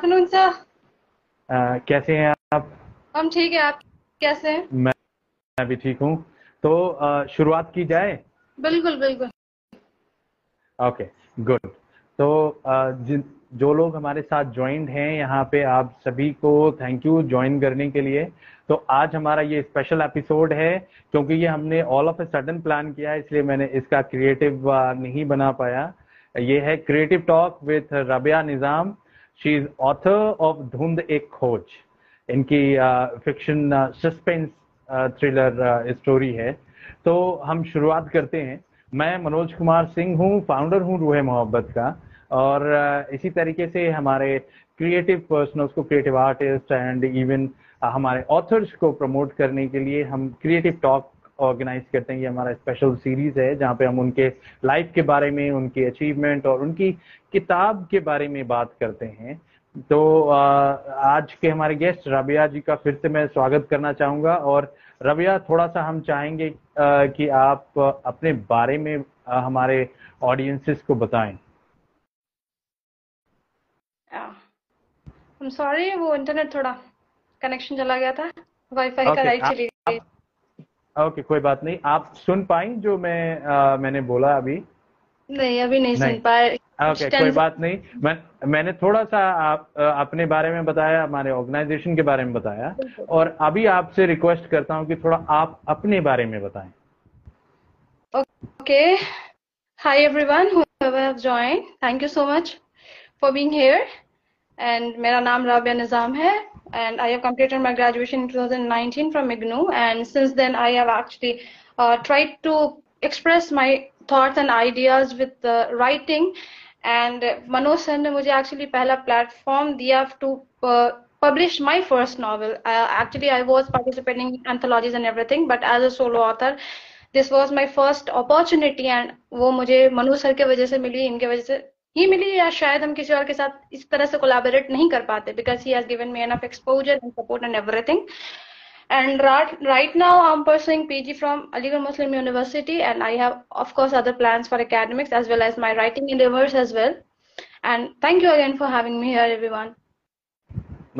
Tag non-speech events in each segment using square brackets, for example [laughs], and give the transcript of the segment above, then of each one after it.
Afternoon sir अ, कैसे हैं आप? हम ठीक है आप कैसे हैं? मैं मैं भी ठीक हूँ। तो अ, शुरुआत की जाए? बिल्कुल बिल्कुल। ओके गुड तो अ, जिन जो लोग हमारे साथ ज्वाइंड हैं यहाँ पे आप सभी को थैंक यू ज्वाइन करने के लिए। तो आज हमारा ये स्पेशल एपिसोड है क्योंकि ये हमने all of a sudden plan किया है इसलिए मैंने इसका क्रिएटिव नहीं बना पाया। ये है creative talk with Rabia Nizam she is author of Dhundh Ek Khoj इनकी फिक्शन सस्पेंस थ्रिलर स्टोरी है। तो हम शुरुआत करते हैं। मैं मनोज कुमार सिंह हूँ फाउंडर हूँ रूहे मोहब्बत का। और इसी तरीके से हमारे क्रिएटिव पर्सन को क्रिएटिव आर्टिस्ट एंड इवन हमारे ऑथर्स को प्रमोट करने के लिए हम क्रिएटिव टॉक ऑर्गेनाइज करते हैं। ये हमारा स्पेशल सीरीज़ है जहाँ पे हम उनके लाइफ के बारे में उनके अचीवमेंट और उनकी किताब के बारे में बात करते हैं। तो आज के हमारे गेस्ट रबिया जी का फिर से मैं स्वागत करना चाहूँगा और रबिया थोड़ा सा हम चाहेंगे कि आप अपने बारे में हमारे ऑडियंसेस को बताएँ। सॉरी वो इंटरनेट थोड़ा कनेक्शन चला गया था। वाईफाई okay, का राइट चली गई। ओके कोई बात नहीं आप सुन पाई जो मैं अ, मैंने बोला अभी नहीं अभी नहीं नहीं। सुन पाए ओके okay, कोई बात नहीं मैं मैंने थोड़ा सा आप अपने बारे में बताया हमारे ऑर्गेनाइजेशन के बारे में बताया और अभी आपसे रिक्वेस्ट करता हूँ कि थोड़ा आप अपने बारे में बताएँ Okay. Hi everyone, whoever joined. Thank you so much for being here. And मेरा नाम राबिया निज़ाम है and I have completed my graduation in 2019 from IGNU and since then I have actually uh, tried to express my thoughts and ideas with the writing and Manoj sir ने मुझे actually पहला platform दिया to uh, publish my first novel. Uh, actually I was participating in anthologies and everything but as a solo author this was my first opportunity and वो मुझे Manu sir के वजह से मिली इनके वजह से ही मिली या शायद हम किसी और के साथ इस तरह से कोलाबोरेट नहीं कर पाते because he has given me enough exposure and support and everything and right now I am pursuing PG from Aligarh Muslim University and I have of course other plans for academics as well as my writing endeavours as well and thank you again for having me here everyone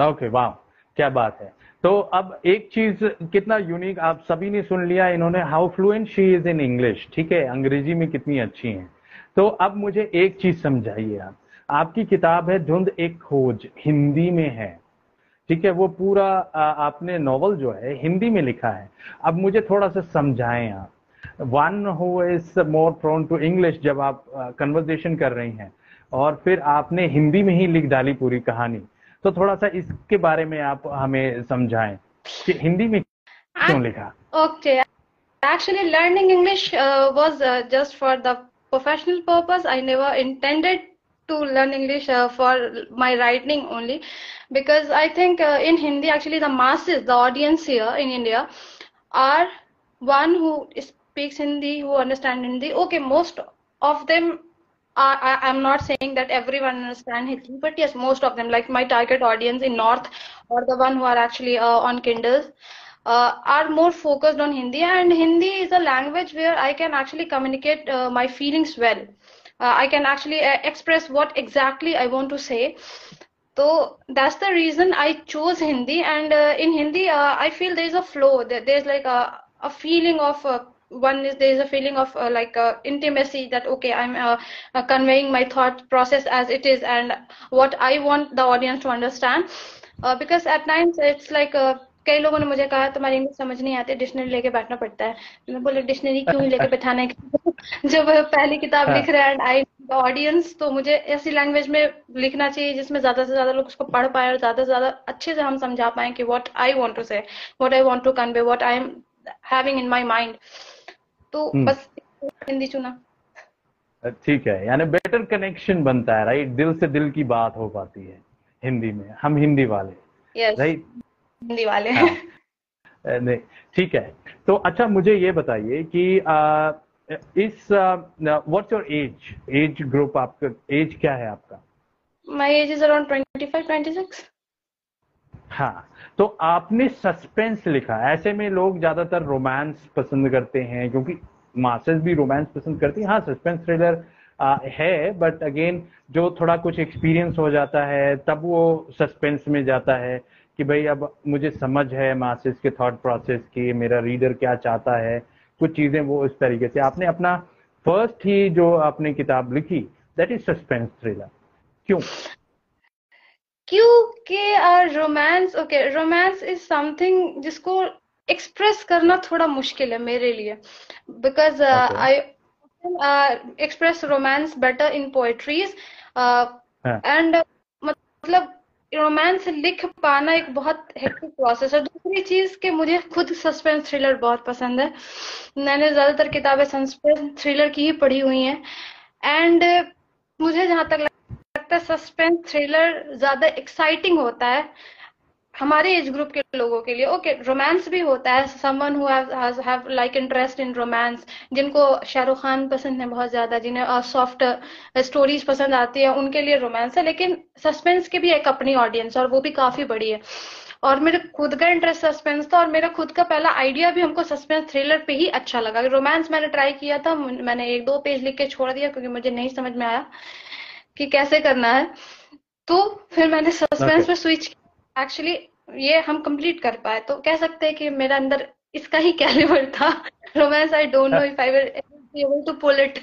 okay वाह क्या बात है। तो अब एक चीज़ कितना unique आप सभी ने सुन लिया, इन्होंने how fluent she is in English ठीक है? अंग्रेज़ी में कितनी अच्छी है। तो अब मुझे एक चीज़ समझाइए आप। आपकी किताब है धुंध एक खोज हिंदी में है। ठीक है वो पूरा आपने नॉवल जो है हिंदी में लिखा है। अब मुझे थोड़ा सा समझाएँ आप। One who is more prone to English जब आप कन्वर्सेशन कर रही हैं और फिर आपने हिंदी में ही लिख डाली पूरी कहानी तो थोड़ा सा इसके बारे में आप हमें समझाएँ कि हिंदी में क्यों लिखा? learning English uh, was uh, just for the professional purpose. I never intended to learn English uh, for my writing only, because I think uh, in Hindi, actually, the masses, the audience here in India, are one who speaks Hindi, who understand Hindi. Okay, most of them I, I'm not saying that everyone understand Hindi, but yes, most of them, like my target audience in North, or the one who are actually uh, on Kindles, uh, are more focused on Hindi. And Hindi is a language where I can actually communicate uh, my feelings well. Uh, I can actually uh, express what exactly I want to say. So that's the reason I chose Hindi. And uh, in Hindi, uh, I feel there's a flow. There- There's like a, a feeling of one is there's a feeling of uh, like uh, intimacy that okay I'm uh, conveying my thought process as it is and what I want the audience to understand because at times it's like uh, कई लोगों ने मुझे कहा तुम्हारी English समझ नहीं आती dictionary लेके बैठना पड़ता है। मैं बोले डिक्शनरी क्यों लेके [laughs] बैठाना है? [laughs] जब पहली किताब हाँ। लिख रहे हैं आई ऑडियंस तो मुझे ऐसी लैंग्वेज में लिखना चाहिए जिसमें ज़्यादा से ज़्यादा लोग उसको पढ़ पाए और ज़्यादा से ज़्यादा अच्छे से हम समझा पाए कि what I want to say what I want to convey what I am having in my mind तो हम्म। बस हिंदी चुना। ठीक है यानी बेटर कनेक्शन बनता है राइट दिल से दिल की बात हो पाती है हिंदी में हम हिंदी वाले राइट हिंदी वाले। हाँ। नहीं ठीक है। तो अच्छा मुझे ये बताइए कि आ, इस what's your age age group आपका एज क्या है आपका? माय एज इज़ अराउंड 25 26 हाँ तो आपने सस्पेंस लिखा ऐसे में लोग ज़्यादातर रोमांस पसंद करते हैं क्योंकि मासेस भी रोमांस पसंद करती हैं। हाँ सस्पेंस थ्रिलर आ, है बट अगेन जो थोड़ा कुछ एक्सपीरियंस हो जाता है तब वो सस्पेंस में जाता है। कि भाई अब मुझे समझ है मासिस के थॉट प्रोसेस की मेरा रीडर क्या चाहता है। कुछ चीज़ें वो इस तरीके से। आपने अपना फ़र्स्ट ही जो आपने किताब लिखी दैट इज़ सस्पेंस थ्रिलर क्यों? क्योंकि romance okay romance is something जिसको एक्सप्रेस करना थोड़ा मुश्किल है मेरे लिए। Because I express romance better in poetries and मतलब रोमांस लिख पाना एक बहुत हेक्टिक प्रोसेस है। दूसरी चीज़ के मुझे खुद सस्पेंस थ्रिलर बहुत पसंद है। मैंने ज़्यादातर किताबें सस्पेंस थ्रिलर की ही पढ़ी हुई हैं। एंड मुझे जहाँ तक लगता है सस्पेंस थ्रिलर ज़्यादा एक्साइटिंग होता है। हमारे एज ग्रुप के लोगों के लिए। ओके okay, रोमांस भी होता है। Someone who have like interest in romance जिनको शाहरुख खान पसंद है बहुत ज़्यादा जिन्हें सॉफ्ट uh, स्टोरीज पसंद आती है उनके लिए रोमांस है। लेकिन सस्पेंस की भी एक अपनी ऑडियंस और वो भी काफ़ी बड़ी है। और मेरे खुद का इंटरेस्ट सस्पेंस था और मेरा खुद का पहला आइडिया भी हमको सस्पेंस थ्रिलर पे ही अच्छा लगा। रोमांस मैंने ट्राई किया था मैंने एक दो पेज लिख के छोड़ दिया क्योंकि मुझे नहीं समझ में आया कि कैसे करना है। तो फिर मैंने सस्पेंस okay. पे स्विच किया। एक्चुअली ये हम कंप्लीट कर पाए। तो कह सकते हैं कि मेरा अंदर इसका ही कैलिबर था। Romance I don't know if I will able to pull it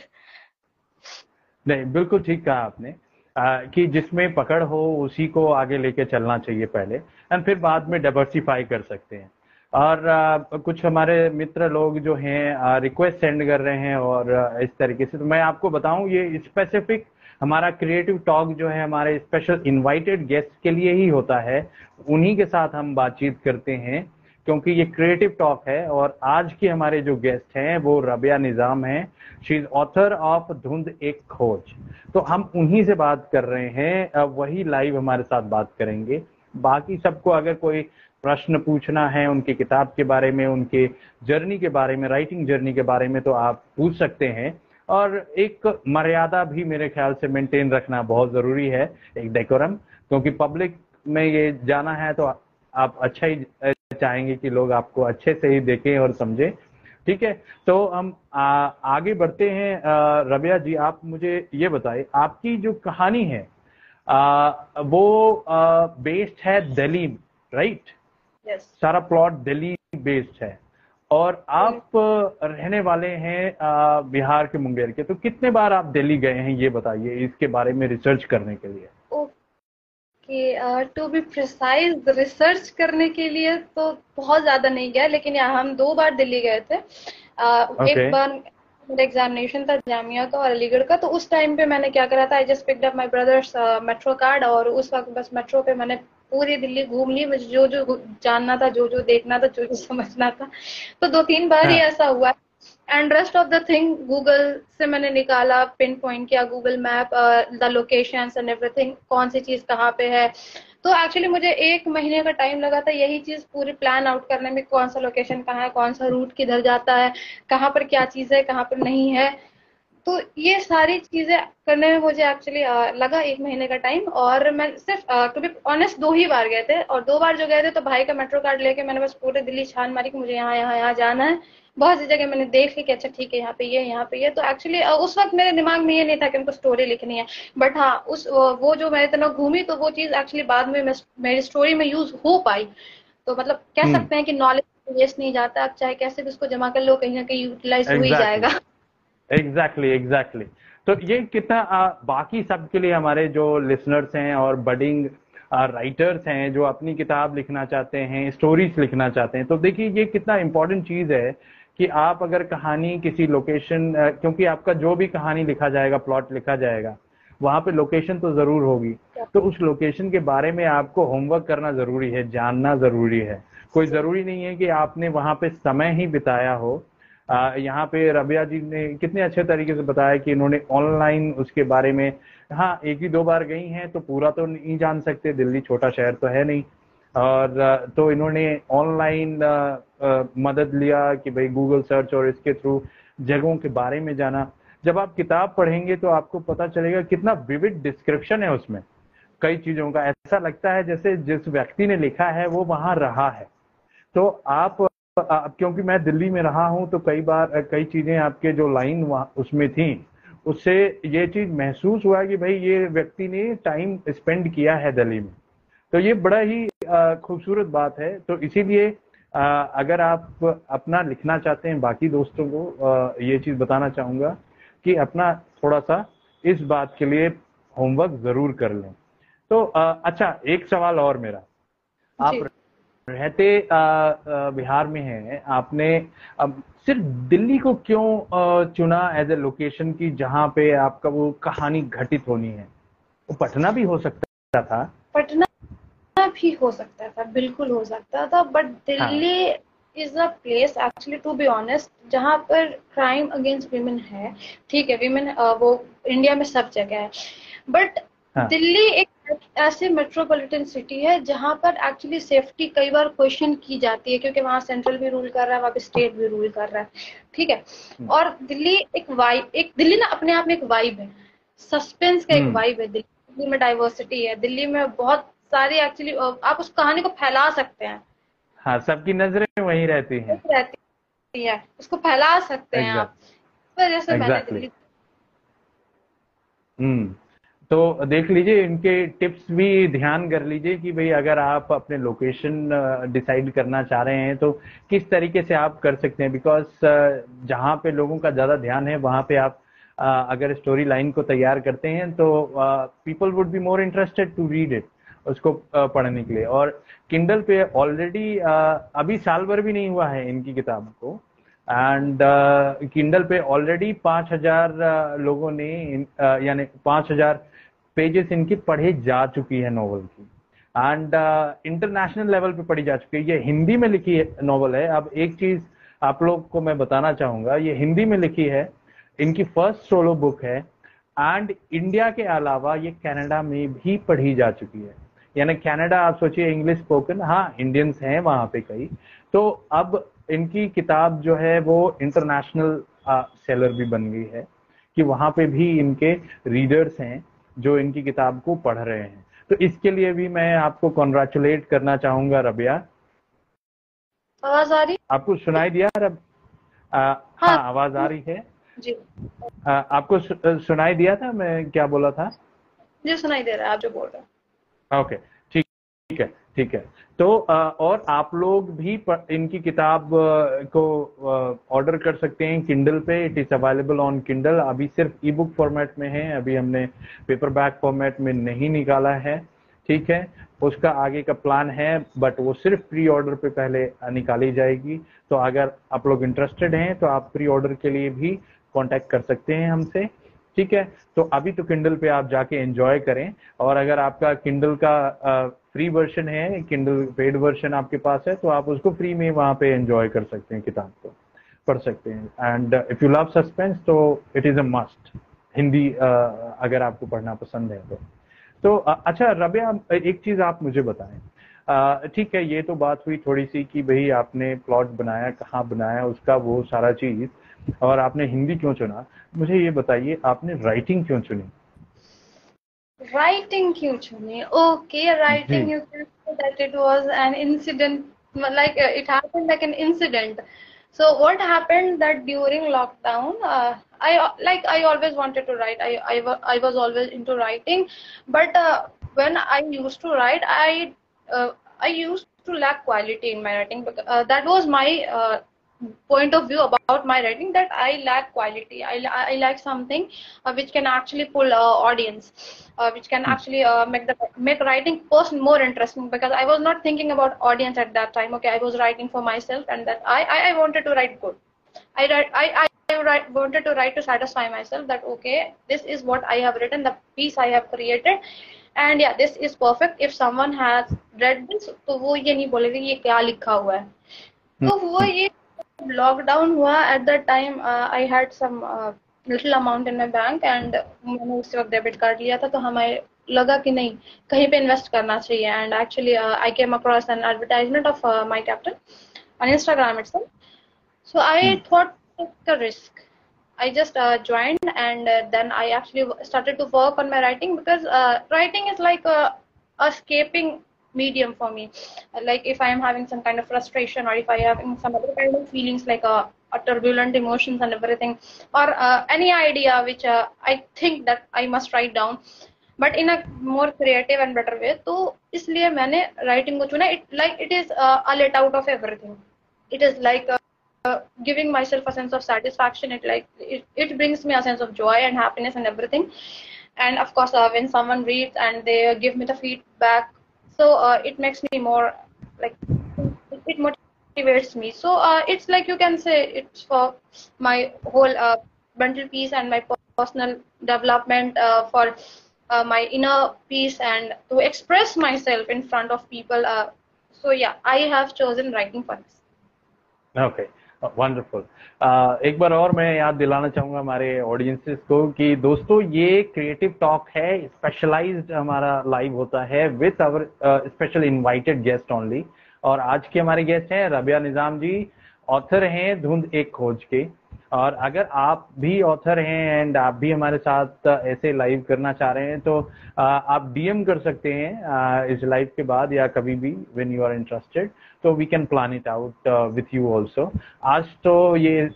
नहीं बिल्कुल ठीक कहा आपने। आ, कि जिसमें पकड़ हो उसी को आगे लेके चलना चाहिए पहले एंड फिर बाद में डाइवर्सिफाई कर सकते हैं। और आ, कुछ हमारे मित्र लोग जो हैं रिक्वेस्ट सेंड कर रहे हैं और इस तरीके से। तो मैं आपको बताऊँ ये स्पेसिफिक हमारा क्रिएटिव टॉक जो है, हमारे स्पेशल इनवाइटेड गेस्ट के लिए ही होता है। उन्हीं के साथ हम बातचीत करते हैं, क्योंकि ये क्रिएटिव टॉक है और आज के हमारे जो गेस्ट हैं, वो रबिया निज़ाम हैं। She is author of Dhundh Ek खोज। तो हम उन्हीं से बात कर रहे हैं वही लाइव हमारे साथ बात करेंगे। बाकी सबको अगर कोई प्रश्न पूछना है उनकी किताब के बारे में, उनके जर्नी के बारे में राइटिंग जर्नी के बारे में तो आप पूछ सकते हैं। और एक मर्यादा भी मेरे ख्याल से मेंटेन रखना बहुत ज़रूरी है एक डेकोरम क्योंकि पब्लिक में ये जाना है तो आप अच्छा ही चाहेंगे कि लोग आपको अच्छे से ही देखें और समझें। ठीक है तो हम आ, आगे बढ़ते हैं। रबिया जी आप मुझे ये बताए आपकी जो कहानी है आ, वो बेस्ड है दिल्ली राइट yes. सारा प्लॉट दिल्ली बेस्ड है। और आप रहने वाले हैं बिहार के मुंगेर के। तो कितने बार आप दिल्ली गए हैं ये बताइए इसके बारे में रिसर्च करने के लिए? Okay to be precise research करने के लिए तो बहुत ज़्यादा नहीं गया लेकिन यहाँ हम दो बार दिल्ली गए थे। uh, okay. एक बार मेरा एग्जामिनेशन था जामिया का और अलीगढ़ का तो उस टाइम पे मैंने क्या करा था I just picked up my brother's metro card और उस वक्त बस मेट्रो पे मैंने पूरी दिल्ली घूम ली मुझे जो जो जानना था जो जो देखना था जो जो समझना था। तो दो तीन बार ही हाँ। ऐसा हुआ। And rest of the thing Google से मैंने निकाला पिन पॉइंट किया Google map the location and everything कौन सी चीज़ कहाँ पे है। तो एक्चुअली मुझे एक महीने का टाइम लगा था यही चीज़ पूरी प्लान आउट करने में कौन सा लोकेशन कहाँ है कौन सा रूट किधर जाता है कहाँ पर क्या चीज़ है कहाँ पर नहीं है। तो ये सारी चीज़ें करने में मुझे एक्चुअली लगा एक महीने का टाइम और मैं सिर्फ़ टू बी ऑनेस्ट दो ही बार गए थे और दो बार जो गए थे तो भाई का मेट्रो कार्ड लेके मैंने बस पूरे दिल्ली छान मारी कि मुझे यहाँ यहाँ यहाँ जाना है। बहुत सी जगह मैंने देख ली कि अच्छा ठीक है यहाँ पे ये यहाँ पे ये। तो एक्चुअली उस वक्त मेरे दिमाग में ये नहीं था कि उनको स्टोरी लिखनी है। बट हाँ उस वो जो मैं इतना घूमी तो वो चीज़ एक्चुअली बाद में मेरी स्टोरी में यूज़ हो पाई। तो मतलब कह हम्म। सकते हैं कि नॉलेज वेस्ट नहीं जाता। आप चाहे कैसे भी उसको जमा कर लो कहीं ना कहीं यूटिलाइज हो ही जाएगा। एग्जैक्टली एग्जैक्टली तो ये कितना आ, बाकी सबके लिए हमारे जो लिसनर्स हैं और बडिंग राइटर्स हैं जो अपनी किताब लिखना चाहते हैं स्टोरीज लिखना चाहते हैं तो देखिए ये कितना इंपॉर्टेंट चीज़ है कि आप अगर कहानी किसी लोकेशन क्योंकि आपका जो भी कहानी लिखा जाएगा प्लॉट लिखा जाएगा वहाँ पे लोकेशन तो ज़रूर होगी। तो उस लोकेशन के बारे में आपको होमवर्क करना ज़रूरी है जानना ज़रूरी है। कोई ज़रूरी नहीं है कि आपने वहाँ पे समय ही बिताया हो। यहाँ पे रबिया जी ने कितने अच्छे तरीके से बताया कि इन्होंने ऑनलाइन उसके बारे में हाँ एक ही दो बार गई हैं तो पूरा तो नहीं जान सकते, दिल्ली छोटा शहर तो है नहीं। और तो इन्होंने ऑनलाइन मदद लिया कि भाई गूगल सर्च और इसके थ्रू जगहों के बारे में जाना। जब आप किताब पढ़ेंगे तो आपको पता चलेगा कितना विविड डिस्क्रिप्शन है उसमें। कई चीज़ों का ऐसा लगता है जैसे जिस व्यक्ति ने लिखा है, वो वहाँ रहा है। तो आप क्योंकि मैं दिल्ली में रहा हूँ तो कई बार कई चीज़ें आपके जो लाइन उसमें थी। उससे ये चीज़ महसूस हुआ कि भाई, ये व्यक्ति ने टाइम स्पेंड किया है दिल्ली में। तो ये बड़ा ही खूबसूरत बात है। तो इसीलिए अगर आप अपना लिखना चाहते हैं, बाकी दोस्तों को ये चीज़ बताना चाहूँगा कि अपना थोड़ा सा इस बात के लिए होमवर्क ज़रूर कर लें। तो अच्छा एक सवाल और मेरा। आप रहते बिहार में हैं। आपने अब सिर्फ़ दिल्ली को क्यों चुना एज ए लोकेशन की जहाँ पे आपका वो कहानी घटित होनी है? वो पटना भी हो सकता था। पटना भी हो सकता था बिल्कुल हो सकता था but Delhi is a place actually to be honest जहाँ पर क्राइम अगेंस्ट वीमेन है। ठीक है वीमेन वो इंडिया में सब जगह है। बट हाँ. दिल्ली एक ऐसे मेट्रोपॉलिटन सिटी है जहाँ पर एक्चुअली सेफ्टी कई बार क्वेश्चन की जाती है क्योंकि वहाँ सेंट्रल भी रूल कर रहा है वहाँ पे स्टेट भी रूल कर रहा है। ठीक है? हम्म। और दिल्ली एक वाइब एक दिल्ली ना अपने आप में एक वाइब है। सस्पेंस का एक वाइब हम्म। है दिल्ली। में डाइवर्सिटी है दिल्ली में बहुत सारी एक्चुअली आप उस कहानी को फैला सकते हैं। हाँ सबकी नज़रें वहीं रहती हैं। रहती है उसको फैला सकते हैं आप। वजह से मैंने दिल्ली हम्म। तो देख लीजिए, इनके टिप्स भी ध्यान कर लीजिए कि भाई अगर आप अपने लोकेशन डिसाइड करना चाह रहे हैं तो किस तरीके से आप कर सकते हैं? बिकॉज़ जहाँ पे लोगों का ज़्यादा ध्यान है, वहाँ पे आप अगर स्टोरी लाइन को तैयार करते हैं तो people would be more interested to read it उसको पढ़ने के लिए। और किंडल पे ऑलरेडी अभी साल भर भी नहीं हुआ है इनकी किताब को। एंड किंडल पे ऑलरेडी पाँच हज़ार लोगों ने यानी पाँच हज़ार पेजेस इनकी पढ़ी जा चुकी है नॉवल की। एंड इंटरनेशनल लेवल पे पढ़ी जा चुकी है। ये हिंदी में लिखी नॉवल है। अब एक चीज़ आप लोग को मैं बताना चाहूँगा, ये हिंदी में लिखी है। इनकी फ़र्स्ट सोलो बुक है। एंड इंडिया के अलावा ये कनाडा में भी पढ़ी जा चुकी है। यानी कनाडा आप सोचिए इंग्लिश स्पोकन हाँ इंडियंस हैं वहाँ पे कई। तो अब इनकी किताब जो है वो इंटरनेशनल सेलर भी बन गई है कि वहाँ पे भी इनके रीडर्स हैं। जो इनकी किताब को पढ़ रहे हैं। तो इसके लिए भी मैं आपको कॉन्ग्रेचुलेट करना चाहूँगा रबिया। आवाज़ आ रही? आपको सुनाई दिया रब? आ, हाँ, हाँ आवाज़ आ रही है। जी। आ, आपको सुनाई दिया था? मैं क्या बोला था? जी सुनाई दे रहा है आप जो बोल रहे हैं। ओके ठीक है। ठीक है। तो और आप लोग भी इनकी किताब को ऑर्डर कर सकते हैं किंडल पे। It is available on Kindle अभी सिर्फ़ ई बुक फॉर्मेट में है। अभी हमने पेपर बैक फॉर्मेट में नहीं निकाला है। ठीक है? उसका आगे का प्लान है बट वो सिर्फ़ प्री ऑर्डर पे पहले निकाली जाएगी। तो अगर आप लोग इंटरेस्टेड हैं तो आप प्री ऑर्डर के लिए भी कांटेक्ट कर सकते हैं हमसे। ठीक है? तो अभी तो किंडल पे आप जाके एंजॉय करें। और अगर आपका किंडल का फ्री वर्जन है किंडल पेड वर्जन आपके पास है तो आप उसको फ्री में वहाँ पे एंजॉय कर सकते हैं, किताब को, पढ़ सकते हैं। And if you love suspense तो it is a must Hindi अगर आपको पढ़ना पसंद है तो। तो अच्छा रबिया, एक चीज़ आप मुझे बताएँ। ठीक है, ये तो बात हुई थोड़ी सी कि भाई आपने प्लॉट बनाया, कहाँ बनाया, उसका वो सारा चीज़, और आपने हिंदी क्यों चुना? मुझे ये बताइए, आपने राइटिंग क्यों चुनी? राइटिंग क्यों चुनी okay writing you can say that it was an incident like uh, it happened like an incident so what happened that during lockdown uh, i like i always wanted to write i i, I was always into writing but uh, when i used to write i uh, i used to lack quality in my writing because uh, that was my uh, point of view about my writing that I lack quality. I, I like something uh, which can actually pull uh, audience, uh, which can hmm. actually uh, make the make writing person more interesting because I was not thinking about audience at that time. Okay, I was writing for myself and that I, I, I wanted to write good. I write I, I write, wanted to write to satisfy myself that okay, this is what I have written, the piece I have created. And yeah, this is perfect. If someone has read this, तो वो ये नहीं बोलेगा ये क्या लिखा हुआ है तो वो ये लॉकडाउन हुआ at the time I had some little amount in my bank and मैंने उस वक्त डेबिट कार्ड लिया था तो हमें लगा कि नहीं कहीं पे इन्वेस्ट करना चाहिए and actually I came across an advertisement of my captain itself. So I hmm. thought took the risk. I just uh, joined and uh, then I actually started to work on my writing because uh, writing is like a escaping medium for me like if i am having some kind of frustration or if i have some other kind of feelings like a uh, turbulent emotions and everything or uh, any idea which uh, i think that i must write down but in a more creative and better way तो इसलिए मैंने writing को चुना it like it is uh, a let out of everything it is like uh, giving myself a sense of satisfaction it like it, it brings me a sense of joy and happiness and everything and of course uh, when someone reads and they give me the feedback so uh, it makes me more like it motivates me. So uh, it's like you can say it's for my whole uh, mental peace and my personal development uh, for uh, my inner peace and to express myself in front of people so yeah i have chosen writing for this. Okay wonderful uh, एक बार और मैं याद दिलाना चाहूँगा हमारे audiences को कि दोस्तों ये क्रिएटिव टॉक है स्पेशलाइज्ड हमारा लाइव होता है with our special invited guest only और आज के हमारे गेस्ट हैं रबिया निज़ाम जी ऑथर हैं धुंध एक खोज के। और अगर आप भी ऑथर हैं एंड आप भी हमारे साथ ऐसे लाइव करना चाह रहे हैं तो आप डीएम कर सकते हैं इस लाइव के बाद या कभी भी व्हेन यू आर इंटरेस्टेड तो we can plan it out with you also आज तो ये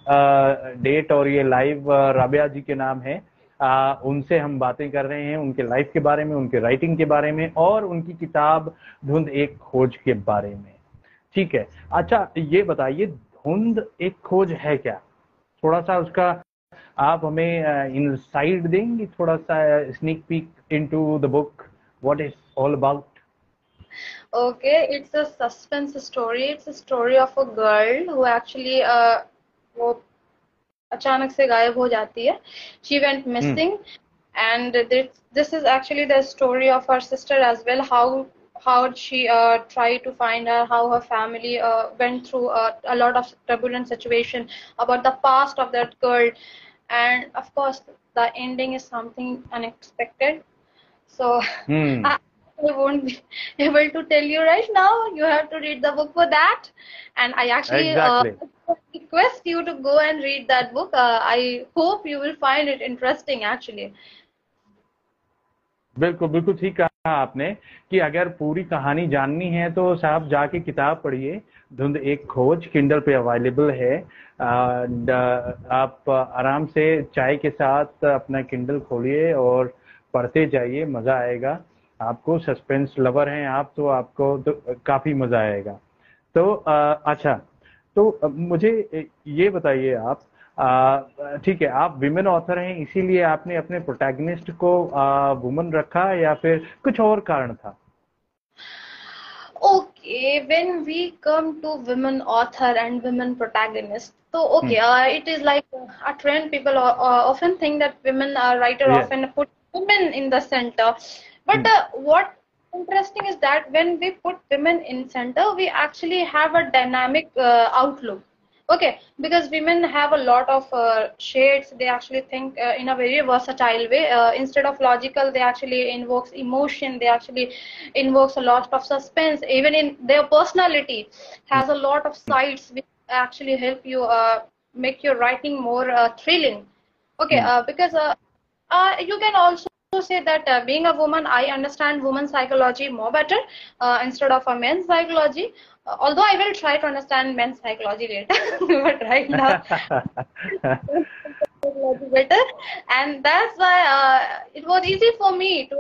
डेट और ये लाइव राबिया जी के नाम है आ, उनसे हम बातें कर रहे हैं उनके लाइफ के बारे में उनके राइटिंग के बारे में और उनकी किताब धुंध एक खोज के बारे में। ठीक है? अच्छा ये बताइए धुंध एक खोज है क्या? थोड़ा सा उसका आप हमें इनसाइड देंगे थोड़ा सा sneak peek into the book what is all about okay it's a suspense story it's a story of a girl who actually uh, वो अचानक से गायब हो जाती है she went missing hmm. and this, this is actually the story of her sister as well how how she uh, tried to find her, how her family uh, went through uh, a lot of turbulent situation about the past of that girl, and of course the ending is something unexpected. So hmm. I, [laughs] I won't be able to tell you right now. You have to read the book for that, and I actually uh, exactly. request you to go and read that book. Uh, I hope you will find it interesting actually. बिल्कुल बिल्कुल ठीक कहा आपने कि अगर पूरी कहानी जाननी है तो साहब जाके किताब पढ़िए। धुंध एक खोज किंडल पे अवेलेबल है। आप आराम से चाय के साथ अपना किंडल खोलिए और पढ़ते जाइए, मज़ा आएगा। आपको सस्पेंस लवर हैं आप तो आपको तो काफ़ी मज़ा आएगा। तो अच्छा तो मुझे ये बताइए आप ठीक है आप विमेन ऑथर हैं इसीलिए आपने अपने प्रोटैगनिस्ट को वुमन रखा या फिर कुछ और कारण था? Okay when we come to women author and women protagonist तो okay it is like a trend people often think that women are writer often put women in the centre but what interesting is that when we put women in centre we actually have a dynamic outlook okay because women have a lot of uh, shades they actually think uh, in a very versatile way uh, instead of logical they actually invokes emotion they actually invokes a lot of suspense even in their personality has a lot of sides which actually help you uh, make your writing more uh, thrilling okay hmm. uh, because you can also say that uh, being a woman, I understand woman psychology more better uh, instead of a men's psychology. Uh, although I will try to understand men's psychology later, [laughs] but right now [laughs] better, and that's why uh, it was easy for me to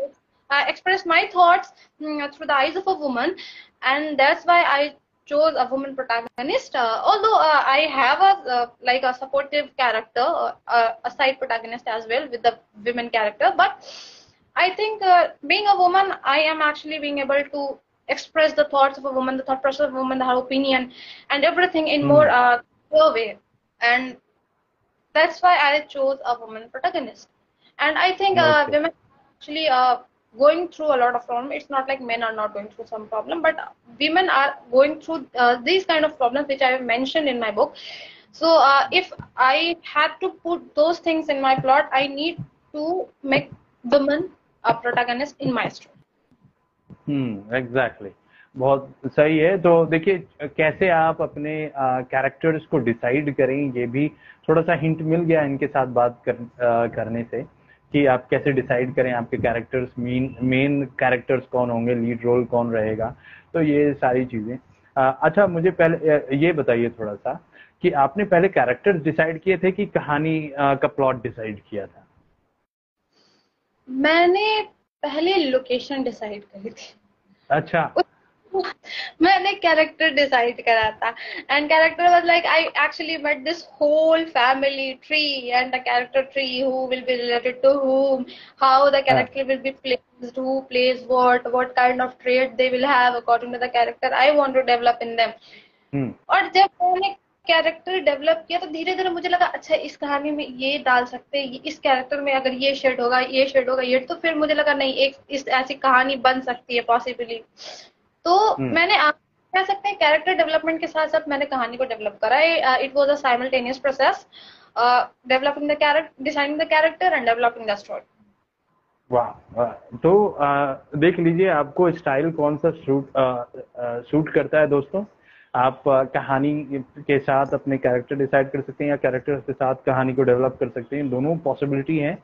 uh, express my thoughts um, through the eyes of a woman, and that's why I chose a woman protagonist. Uh, although uh, I have a uh, like a supportive character, uh, a side protagonist as well with the women character, but I think uh, being a woman, I am actually being able to express the thoughts of a woman, the thought process of a woman, her opinion, and everything in mm. more uh, clear way. And that's why I chose a woman protagonist. And I think uh, okay. women actually uh, going through a lot of problem. It's not like men are not going through some problem, but women are going through uh, these kind of problems, which I have mentioned in my book. So uh, if I had to put those things in my plot, I need to make women a protagonist in my story. Hmm exactly बहुत सही है। तो देखिए कैसे आप अपने characters को decide करें ये भी थोड़ा सा हिंट मिल गया इनके साथ बात कर, आ, करने से कि आप कैसे डिसाइड करें आपके कैरेक्टर्स मेन मेन कैरेक्टर्स कौन होंगे लीड रोल कौन रहेगा। तो ये सारी चीज़ें। अच्छा मुझे पहले ये बताइए थोड़ा सा कि आपने पहले कैरेक्टर्स डिसाइड किए थे कि कहानी का प्लॉट डिसाइड किया था? मैंने पहले लोकेशन डिसाइड करी थी। अच्छा। [laughs] मैंने कैरेक्टर डिसाइड करा था। And character was like I actually met this whole family tree and the character tree who will be related to whom how the character will be placed who place what what kind of trade they will have according to the character I want to develop in them और जब मैंने character develop किया तो धीरे धीरे मुझे लगा अच्छा इस कहानी में ये डाल सकते हैं इस कैरेक्टर में अगर ये शेड होगा ये शेड होगा ये तो फिर मुझे लगा नहीं एक इस ऐसी कहानी बन सकती है पॉसिबली तो हम्म। मैंने आप कह सकते हैं कैरेक्टर डेवलपमेंट के साथ साथ मैंने कहानी को डेवलप करा it was a simultaneous process developing the character deciding the character and developing the story वाह तो आ, देख लीजिए आपको स्टाइल कौन सा सूट सूट करता है दोस्तों? आप कहानी के साथ अपने कैरेक्टर डिसाइड कर सकते हैं या कैरेक्टर के साथ कहानी को डेवलप कर सकते हैं। दोनों पॉसिबिलिटी हैं।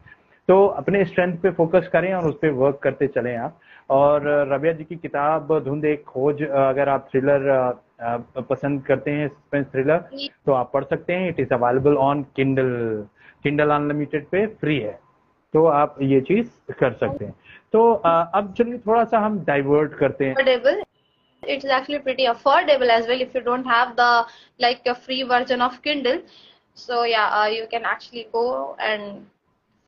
तो अपने स्ट्रेंथ पे फोकस करें और उस पर वर्क करते चलें आप। और रबिया जी की किताब धुंध एक खोज अगर आप थ्रिलर पसंद करते हैं सस्पेंस थ्रिलर तो आप पढ़ सकते हैं। It is available on Kindle Kindle unlimited पे फ्री है। तो आप ये चीज़ कर सकते हैं। तो अब चलिए थोड़ा सा हम डाइवर्ट करते हैं। It's actually pretty affordable as well if you don't have the like a free version of kindle so yeah uh, you can actually go and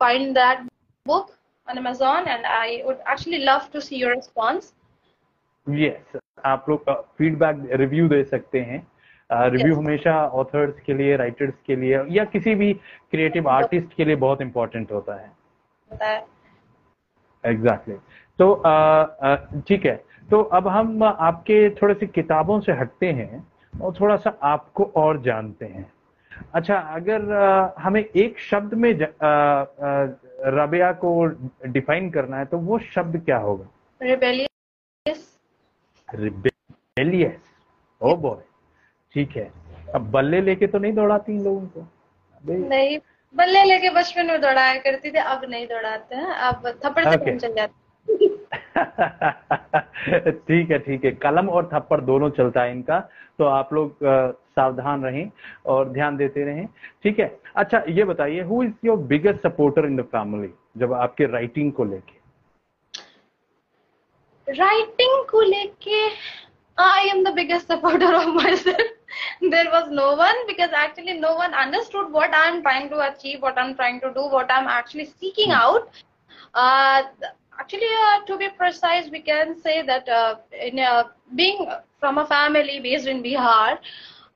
find that book on Amazon and I would actually love to see your response. Yes, आप लोग feedback review दे सकते हैं review uh, yes. हमेशा authors के लिए writers के लिए या किसी भी क्रिएटिव आर्टिस्ट के लिए बहुत इंपॉर्टेंट होता है एग्जैक्टली तो ठीक है तो अब हम आपके थोड़े से किताबों से हटते हैं और थोड़ा सा आपको और जानते हैं। अच्छा अगर आ, हमें एक शब्द में रबिया को डिफाइन करना है तो वो शब्द क्या होगा? रिबेलियस रिबेलियस ओ बॉय ठीक है। अब बल्ले लेके तो नहीं दौड़ाती इन लोगों को? नहीं बल्ले लेके बचपन में दौड़ाया करती थी अब नहीं दौड़ाते हैं। अब थप्पड़ से okay. चल जाते [laughs] ठीक है ठीक है। कलम और थप्पड़ दोनों चलता है इनका तो आप लोग सावधान रहें और ध्यान देते रहें। ठीक है? अच्छा ये बताइए who is your biggest supporter in the family जब आपके राइटिंग को लेके? राइटिंग को लेके I am the biggest supporter of myself there was no one because actually no one understood what i'm trying to achieve what i'm trying to do what i'm actually seeking hmm. out. Uh, actually uh, to be precise we can say that uh, in uh, being from a family based in bihar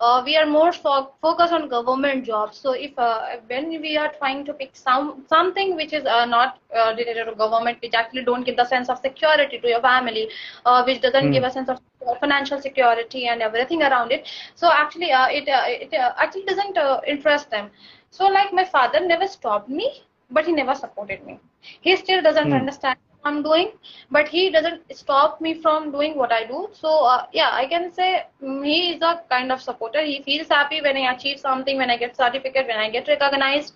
uh, we are more fo- focused on government jobs. So if uh, when we are trying to pick some something which is uh, not uh, related to government, which actually don't give the sense of security to your family, uh, which doesn't mm. give a sense of financial security and everything around it. So actually, uh, it it actually doesn't interest them. So like my father never stopped me, but he never supported me. He still doesn't mm. understand I'm doing, but he doesn't stop me from doing what I do. So uh, yeah, I can say he is a kind of supporter. He feels happy when I achieve something, when I get certificate, when I get recognized.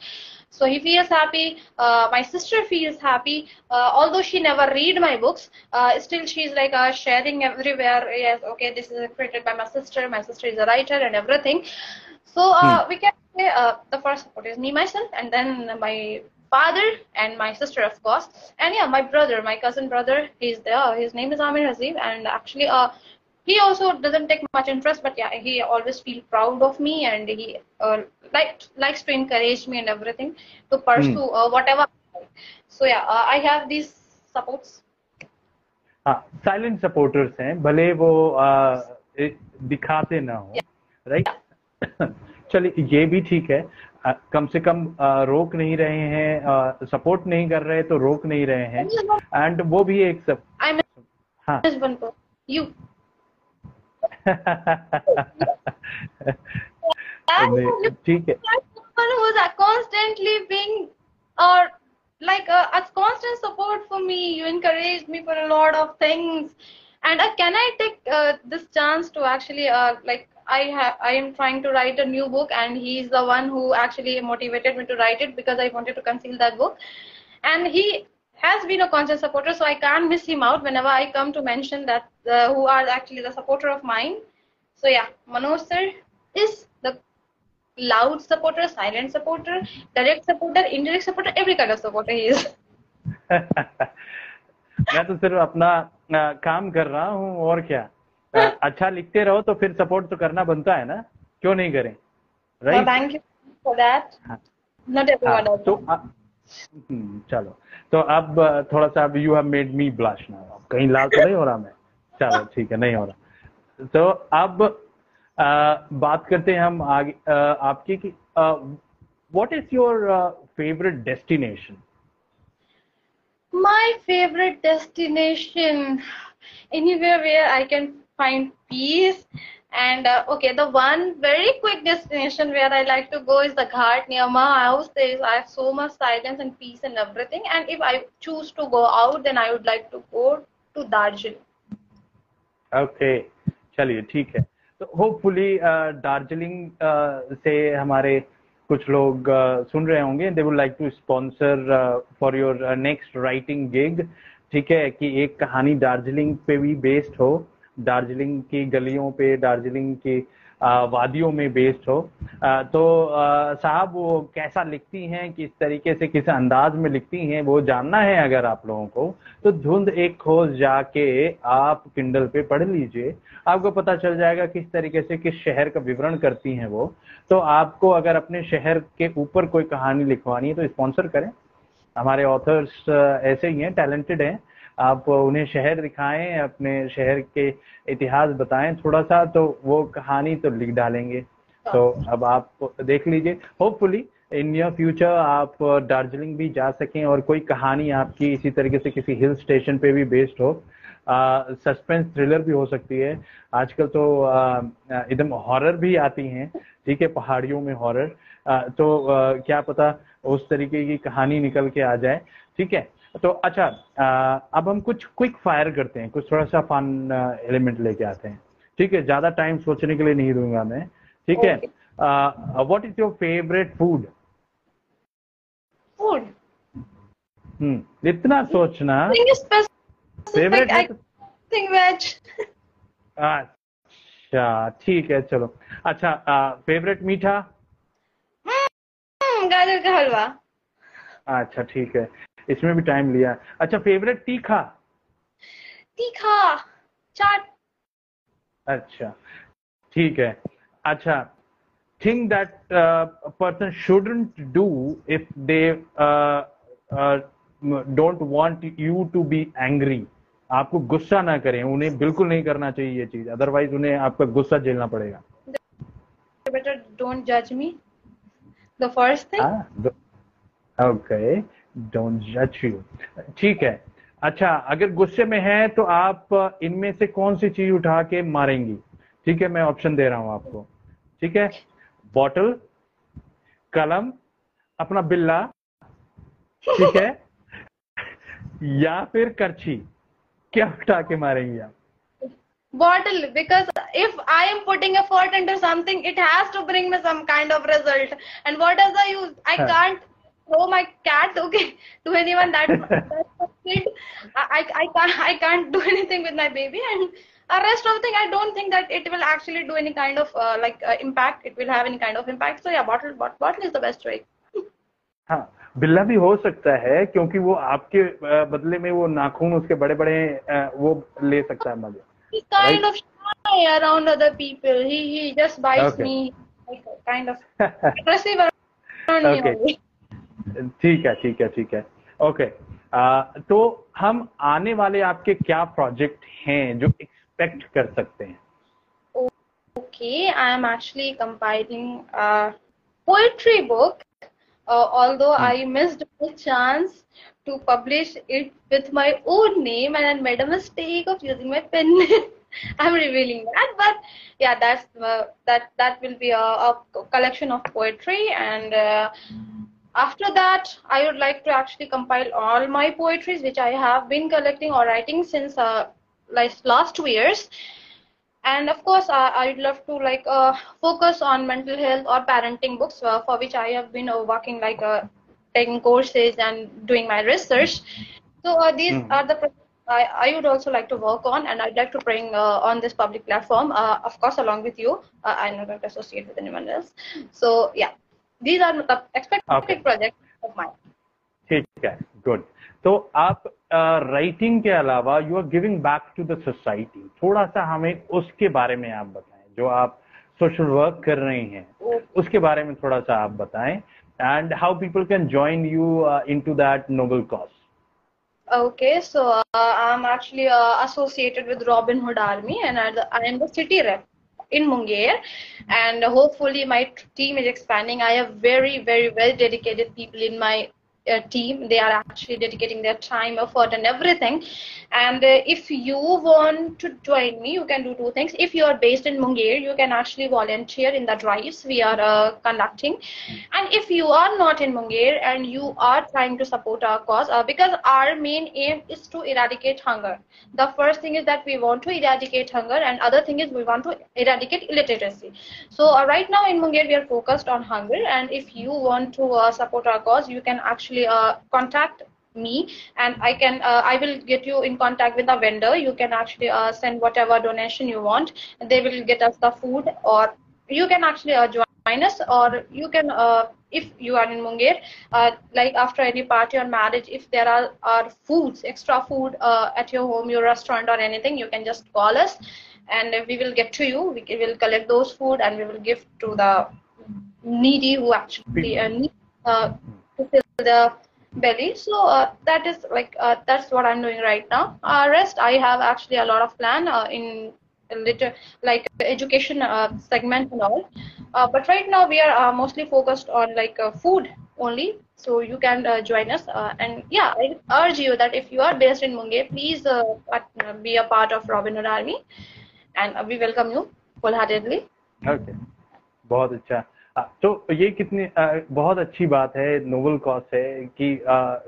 So he feels happy. Uh, my sister feels happy. Uh, although she never read my books, uh, still she's like uh, sharing everywhere. Yes, okay, this is created by my sister. My sister is a writer and everything. So uh, hmm. we can say uh, the first support is me myself, and then my father and my sister, of course. And yeah, my brother, my cousin brother, he's there. His name is Amir Hazib, and actually, uh, he also doesn't take much interest, but yeah, he always feel proud of me, and he uh, like likes to encourage me and everything to pursue hmm. uh, whatever. So yeah, uh, I have these supports. हाँ silent supporters हैं भले वो आ, दिखाते ना हो right [coughs] चलिए ये भी ठीक है कम से कम रोक नहीं रहे हैं सपोर्ट नहीं कर रहे तो रोक नहीं रहे हैं एंड वो भी एक सब हाँ यू ठीक है constantly being or like a, a constant support for me you encouraged me for a lot of things and uh, can i take uh, this chance to actually uh, like I have I am trying to write a new book, and he is the one who actually motivated me to write it because I wanted to conceal that book, and he has been a constant supporter, so I can't miss him out whenever I come to mention that uh, who are actually the supporter of mine. So yeah, Manoj sir is the loud supporter, silent supporter, direct supporter, indirect supporter, every kind of supporter he is. [laughs] मैं तो सिर्फ अपना आ, काम कर रहा हूँ और क्या आ, [laughs] अच्छा लिखते रहो तो फिर सपोर्ट तो करना बनता है ना। क्यों नहीं करें? Right that. हाँ, Not everyone हाँ, does. तो आ, हम्म, चलो। तो अब थोड़ा सा अब you have made me blush now कहीं लाल तो नहीं हो रहा मैं। चलो ठीक है नहीं हो रहा। तो अब आ, बात करते हैं हम आगे आ, आपकी कि what is your favourite destination My favorite destination, anywhere where I can find peace. And uh, okay, the one very quick destination where I like to go is the Ghat near my house. There is I have so much silence and peace and everything. And if I choose to go out, then I would like to go to Darjeeling. Okay चलिए ठीक है तो hopefully Darjeeling से हमारे कुछ लोग uh, सुन रहे होंगे they would like to sponsor for your next writing gig ठीक है कि एक कहानी दार्जिलिंग पे भी बेस्ड हो दार्जिलिंग की गलियों पे, दार्जिलिंग की वादियों में बेस्ड हो। तो साहब, वो कैसा लिखती हैं, किस तरीके से, किस अंदाज में लिखती हैं, वो जानना है अगर आप लोगों को तो धुंध एक खोज जाके आप किंडल पे पढ़ लीजिए। आपको पता चल जाएगा किस तरीके से, किस शहर का विवरण करती हैं वो। तो आपको अगर अपने शहर के ऊपर कोई कहानी लिखवानी है तो स्पॉन्सर करें। हमारे ऑथर्स ऐसे ही हैं टैलेंटेड हैं। आप उन्हें शहर दिखाएँ अपने शहर के इतिहास बताएँ थोड़ा सा तो वो कहानी तो लिख डालेंगे। तो अब आप देख लीजिए होपफुली इन नियर फ्यूचर आप दार्जिलिंग भी जा सकें और कोई कहानी आपकी इसी तरीके से किसी हिल स्टेशन पे भी बेस्ड हो। सस्पेंस uh, थ्रिलर भी हो सकती है। आजकल तो आ, एकदम हॉरर भी आती हैं। ठीक है पहाड़ियों में हॉरर uh, तो आ, क्या पता उस तरीके की कहानी निकल के आ जाए। ठीक है तो अच्छा अब हम कुछ क्विक फायर करते हैं कुछ थोड़ा सा फन एलिमेंट लेके आते हैं। ठीक है ज़्यादा टाइम सोचने के लिए नहीं दूँगा मैं। ठीक है? What is your favourite food food hmm इतना सोचना. फेवरेट think अच्छा ठीक है चलो। अच्छा फेवरेट मीठा? Hmm, गाजर का हलवा। अच्छा ठीक है। इसमें भी टाइम लिया अच्छा फेवरेट तीखा? तीखा चाट। अच्छा ठीक है। अच्छा thing that person shouldn't do if they don't want you to be angry आपको गुस्सा ना करें उन्हें बिल्कुल नहीं करना चाहिए ये चीज़। अदरवाइज़ उन्हें आपका गुस्सा झेलना पड़ेगा। Better don't judge me. The first thing. Okay don't जज यू ठीक है। अच्छा अगर गुस्से में है तो आप इनमें से कौन सी चीज़ उठा के मारेंगी? ठीक है मैं ऑप्शन दे रहा हूँ आपको। ठीक है? बॉटल कलम अपना बिल्ला ठीक है? या फिर करछी। क्या उठा के मारेंगे आप? Bottle because if I am putting effort into something it has to bring me some kind of result and what is the use I can't throw my cat okay to anyone that that's a [laughs] kid I, I i can't i can't do [laughs] anything with my baby and the rest of the thing i don't think that it will actually do any kind of uh, like uh, impact it will have any kind of impact so yeah bottle bot- bottle is the best way [laughs] हाँ बिल्ला भी हो सकता है क्योंकि वो आपके अ, बदले में वो नाखून उसके बड़े बड़े वो ले सकता है मजे he's kind of shy around other people he he just bites Okay. me like ठीक है ठीक है ठीक है ओके आ, तो हम आने वाले आपके क्या प्रोजेक्ट हैं जो एक्सपेक्ट कर सकते हैं Okay, I am actually compiling a poetry book, uh, although mm. I missed the chance to publish it with my own name and I made a mistake of using my pen. I'm revealing that, but yeah, that's uh, that that will be a, a collection of poetry, and uh, after that, I would like to actually compile all my poetries, which I have been collecting or writing since uh, like last two years and of course I, i'd love to like uh, focus on mental health or parenting books uh, for which i have been uh, working like uh, taking courses and doing my research so uh, these Mhm. are the I, I would also like to work on, and I'd like to bring uh, on this public platform, uh, of course, along with you. Uh, I'm not going to associate with anyone else. So yeah, these are matlab expected okay. project of ठीक है good तो आप writing uh, के अलावा you are giving back to the society थोड़ा सा हमें उसके बारे में आप बताएँ जो आप सोशल वर्क कर रहे हैं। उसके बारे में थोड़ा सा आप बताएँ। And how people can join you into that noble cause okay so I am actually associated with Robin Hood Army and I am the city in Munger and hopefully my team is expanding. I have very, very well dedicated people in my uh, team. They are actually dedicating their time, effort, and everything. And uh, if you want to join me, you can do two things. If you are based in Munger, you can actually volunteer in the drives we are uh, conducting. And if you are not in Munger and you are trying to support our cause, uh, because our main aim is to eradicate hunger. The first thing is that we want to eradicate hunger, and other thing is we want to eradicate illiteracy. So uh, right now in Munger, we are focused on hunger. And if you want to uh, support our cause, you can actually contact me and i can uh, i will get you in contact with the vendor. You can actually uh, send whatever donation you want. They will get us the food or you can actually uh, join us or you can uh, if you are in Munger, uh, like after any party or marriage, if there are, are foods, extra food uh, at your home, your restaurant or anything, you can just call us and we will get to you. We will collect those food and we will give to the needy who actually need to fill the belly. So uh, that is like uh, that's what i'm doing right now. Uh, rest i have actually a lot of plan uh, in liter- like education uh, segment and all. Uh, but right now we are mostly focused on like food only. So you can join us. And yeah i urge you that if you are based in mungay please be a part of robin hood army. And we welcome you wholeheartedly. Okay. बहुत अच्छा. तो ये कितनी बहुत अच्छी बात है noble cause है कि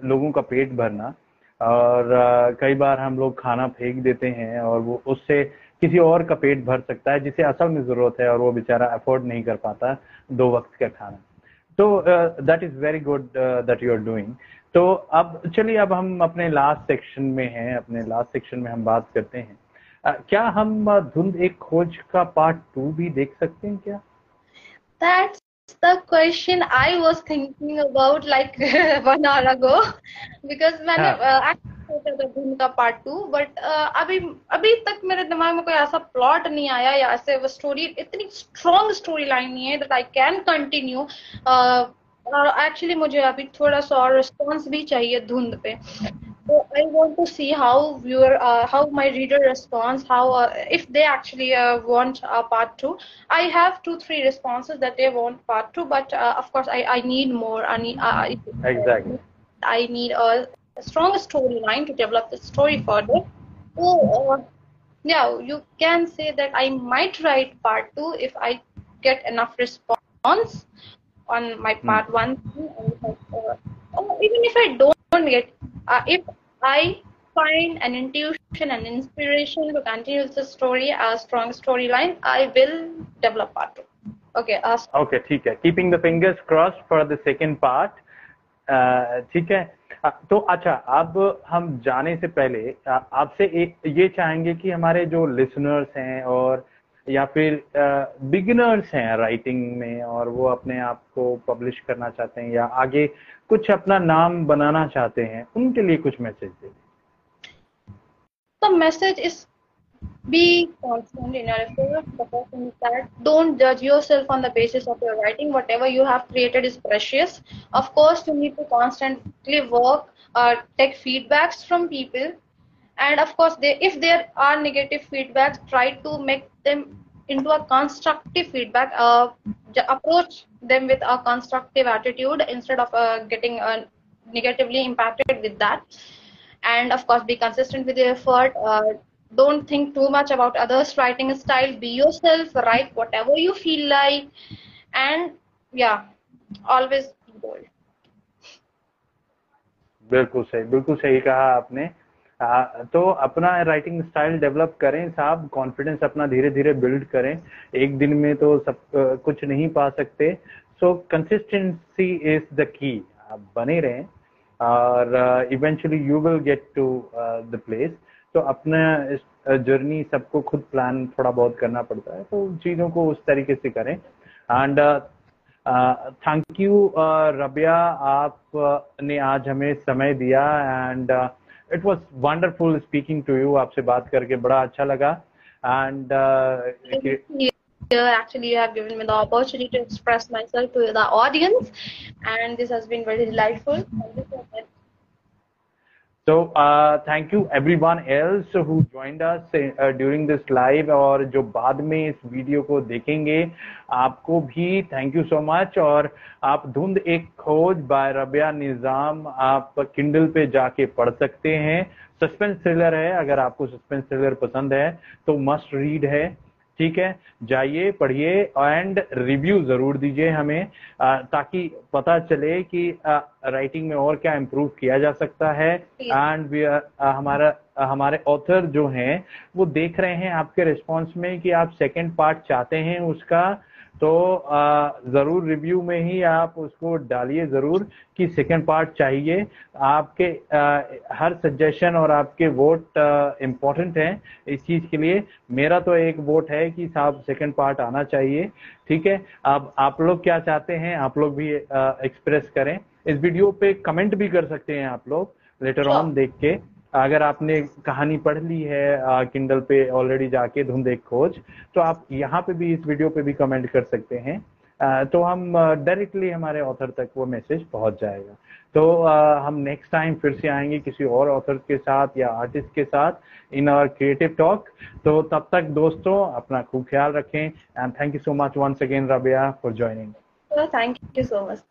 लोगों का पेट भरना और कई बार हम लोग खाना फेंक देते हैं और वो उससे किसी और का पेट भर सकता है जिसे असल में ज़रूरत है और वो बेचारा अफोर्ड नहीं कर पाता दो वक्त का खाना। तो that is very good that you are doing तो अब चलिए अब हम अपने लास्ट सेक्शन में हैं अपने लास्ट सेक्शन में हम बात करते हैं। uh, क्या हम धुंध एक खोज का पार्ट टू भी देख सकते हैं क्या? That's the question I was thinking about like [laughs] one hour ago. Because मैंने एक्चुअली था धुन का पार्ट टू बट अभी अभी तक मेरे दिमाग में कोई ऐसा प्लॉट नहीं आया या ऐसे वो स्टोरी इतनी स्ट्रॉन्ग स्टोरी लाइन नहीं है दैट आई कैन कंटिन्यू और एक्चुअली मुझे अभी थोड़ा सा और रिस्पॉन्स भी चाहिए धुंध पे। So I want to see how viewer, uh, how my reader responds, how uh, if they actually uh, want a part two. I have two, three responses that they want part two, but uh, of course I, I need more. I need uh, exactly. I need a, a strong storyline to develop the story further. So uh, yeah, you can say that I might write part two if I get enough response on my hmm. part mm. one. Or even if I don't get, if I find an intuition and inspiration to continue the story, a strong storyline, I will develop part two. Okay. Uh, okay, ठीक है. Keeping the fingers crossed for the second part. Uh, ठीक है. तो अच्छा अब हम जाने से पहले आपसे ये चाहेंगे कि हमारे जो लिसनर्स हैं और या फिर बिगिनर्स हैं राइटिंग में और वो अपने आप को पब्लिश करना चाहते हैं या आगे कुछ अपना नाम बनाना चाहते हैं, उनके लिए कुछ message they message is be constant in your effort that don't जज your on the basis of your writing what you have created is precious of course you need to constantly work और take feedbacks from people and of course they if there are negative feedbacks try to make them into a constructive feedback uh, approach them with a constructive attitude instead of uh, getting uh, negatively impacted with that and of course be consistent with your effort uh, don't think too much about others writing style be yourself write whatever you feel like and yeah always be bold बिल्कुल सही बिल्कुल सही कहा आपने तो अपना writing style develop करें साहब कॉन्फिडेंस अपना धीरे धीरे बिल्ड करें। एक दिन में तो सब कुछ नहीं पा सकते। सो कंसिस्टेंसी इज़ द की आप बने रहें और eventually you will get to the place तो अपना जर्नी सबको खुद प्लान थोड़ा बहुत करना पड़ता है। तो चीज़ों को उस तरीके से करें। And thank you Rabia. आप ने आज हमें समय दिया। And it was wonderful speaking to you आपसे बात करके बड़ा अच्छा लगा and actually you have given me the opportunity to express myself to the audience and this has been very delightful thank you So uh, thank you everyone else who joined us uh, during और जो बाद में इस video को देखेंगे आपको भी thank you so much और आप धुंध एक खोज बाय रबिया निज़ाम आप किंडल पे जाके पढ़ सकते हैं। सस्पेंस थ्रिलर है अगर आपको सस्पेंस थ्रिलर पसंद है तो मस्ट रीड है। ठीक है, जाइए, पढ़िए एंड रिव्यू ज़रूर दीजिए हमें ताकि पता चले कि राइटिंग में और क्या इम्प्रूव किया जा सकता है एंड हमारा हमारे ऑथर जो हैं, वो देख रहे हैं आपके रिस्पॉन्स में कि आप सेकंड पार्ट चाहते हैं उसका तो ज़रूर रिव्यू में ही आप उसको डालिए ज़रूर कि सेकंड पार्ट चाहिए। आपके हर सजेशन और आपके वोट इम्पोर्टेंट हैं। इस चीज़ के लिए मेरा तो एक वोट है कि साहब सेकंड पार्ट आना चाहिए। ठीक है? अब आप लोग क्या चाहते हैं आप लोग भी एक्सप्रेस करें। इस वीडियो पे कमेंट भी कर सकते हैं आप लोग लेटर ऑन देख के। अगर आपने कहानी पढ़ ली है किंडल पे ऑलरेडी जाके धुंध एक खोज तो आप यहाँ पे भी इस वीडियो पे भी कमेंट कर सकते हैं। तो हम डायरेक्टली हमारे ऑथर तक वो मैसेज पहुँच जाएगा। तो हम नेक्स्ट टाइम फिर से आएँगे किसी और ऑथर के साथ या आर्टिस्ट के साथ इन आवर क्रिएटिव टॉक तो तब तक दोस्तों, अपना खूब ख्याल रखें। And thank you so much once again Rabia for joining thank you so much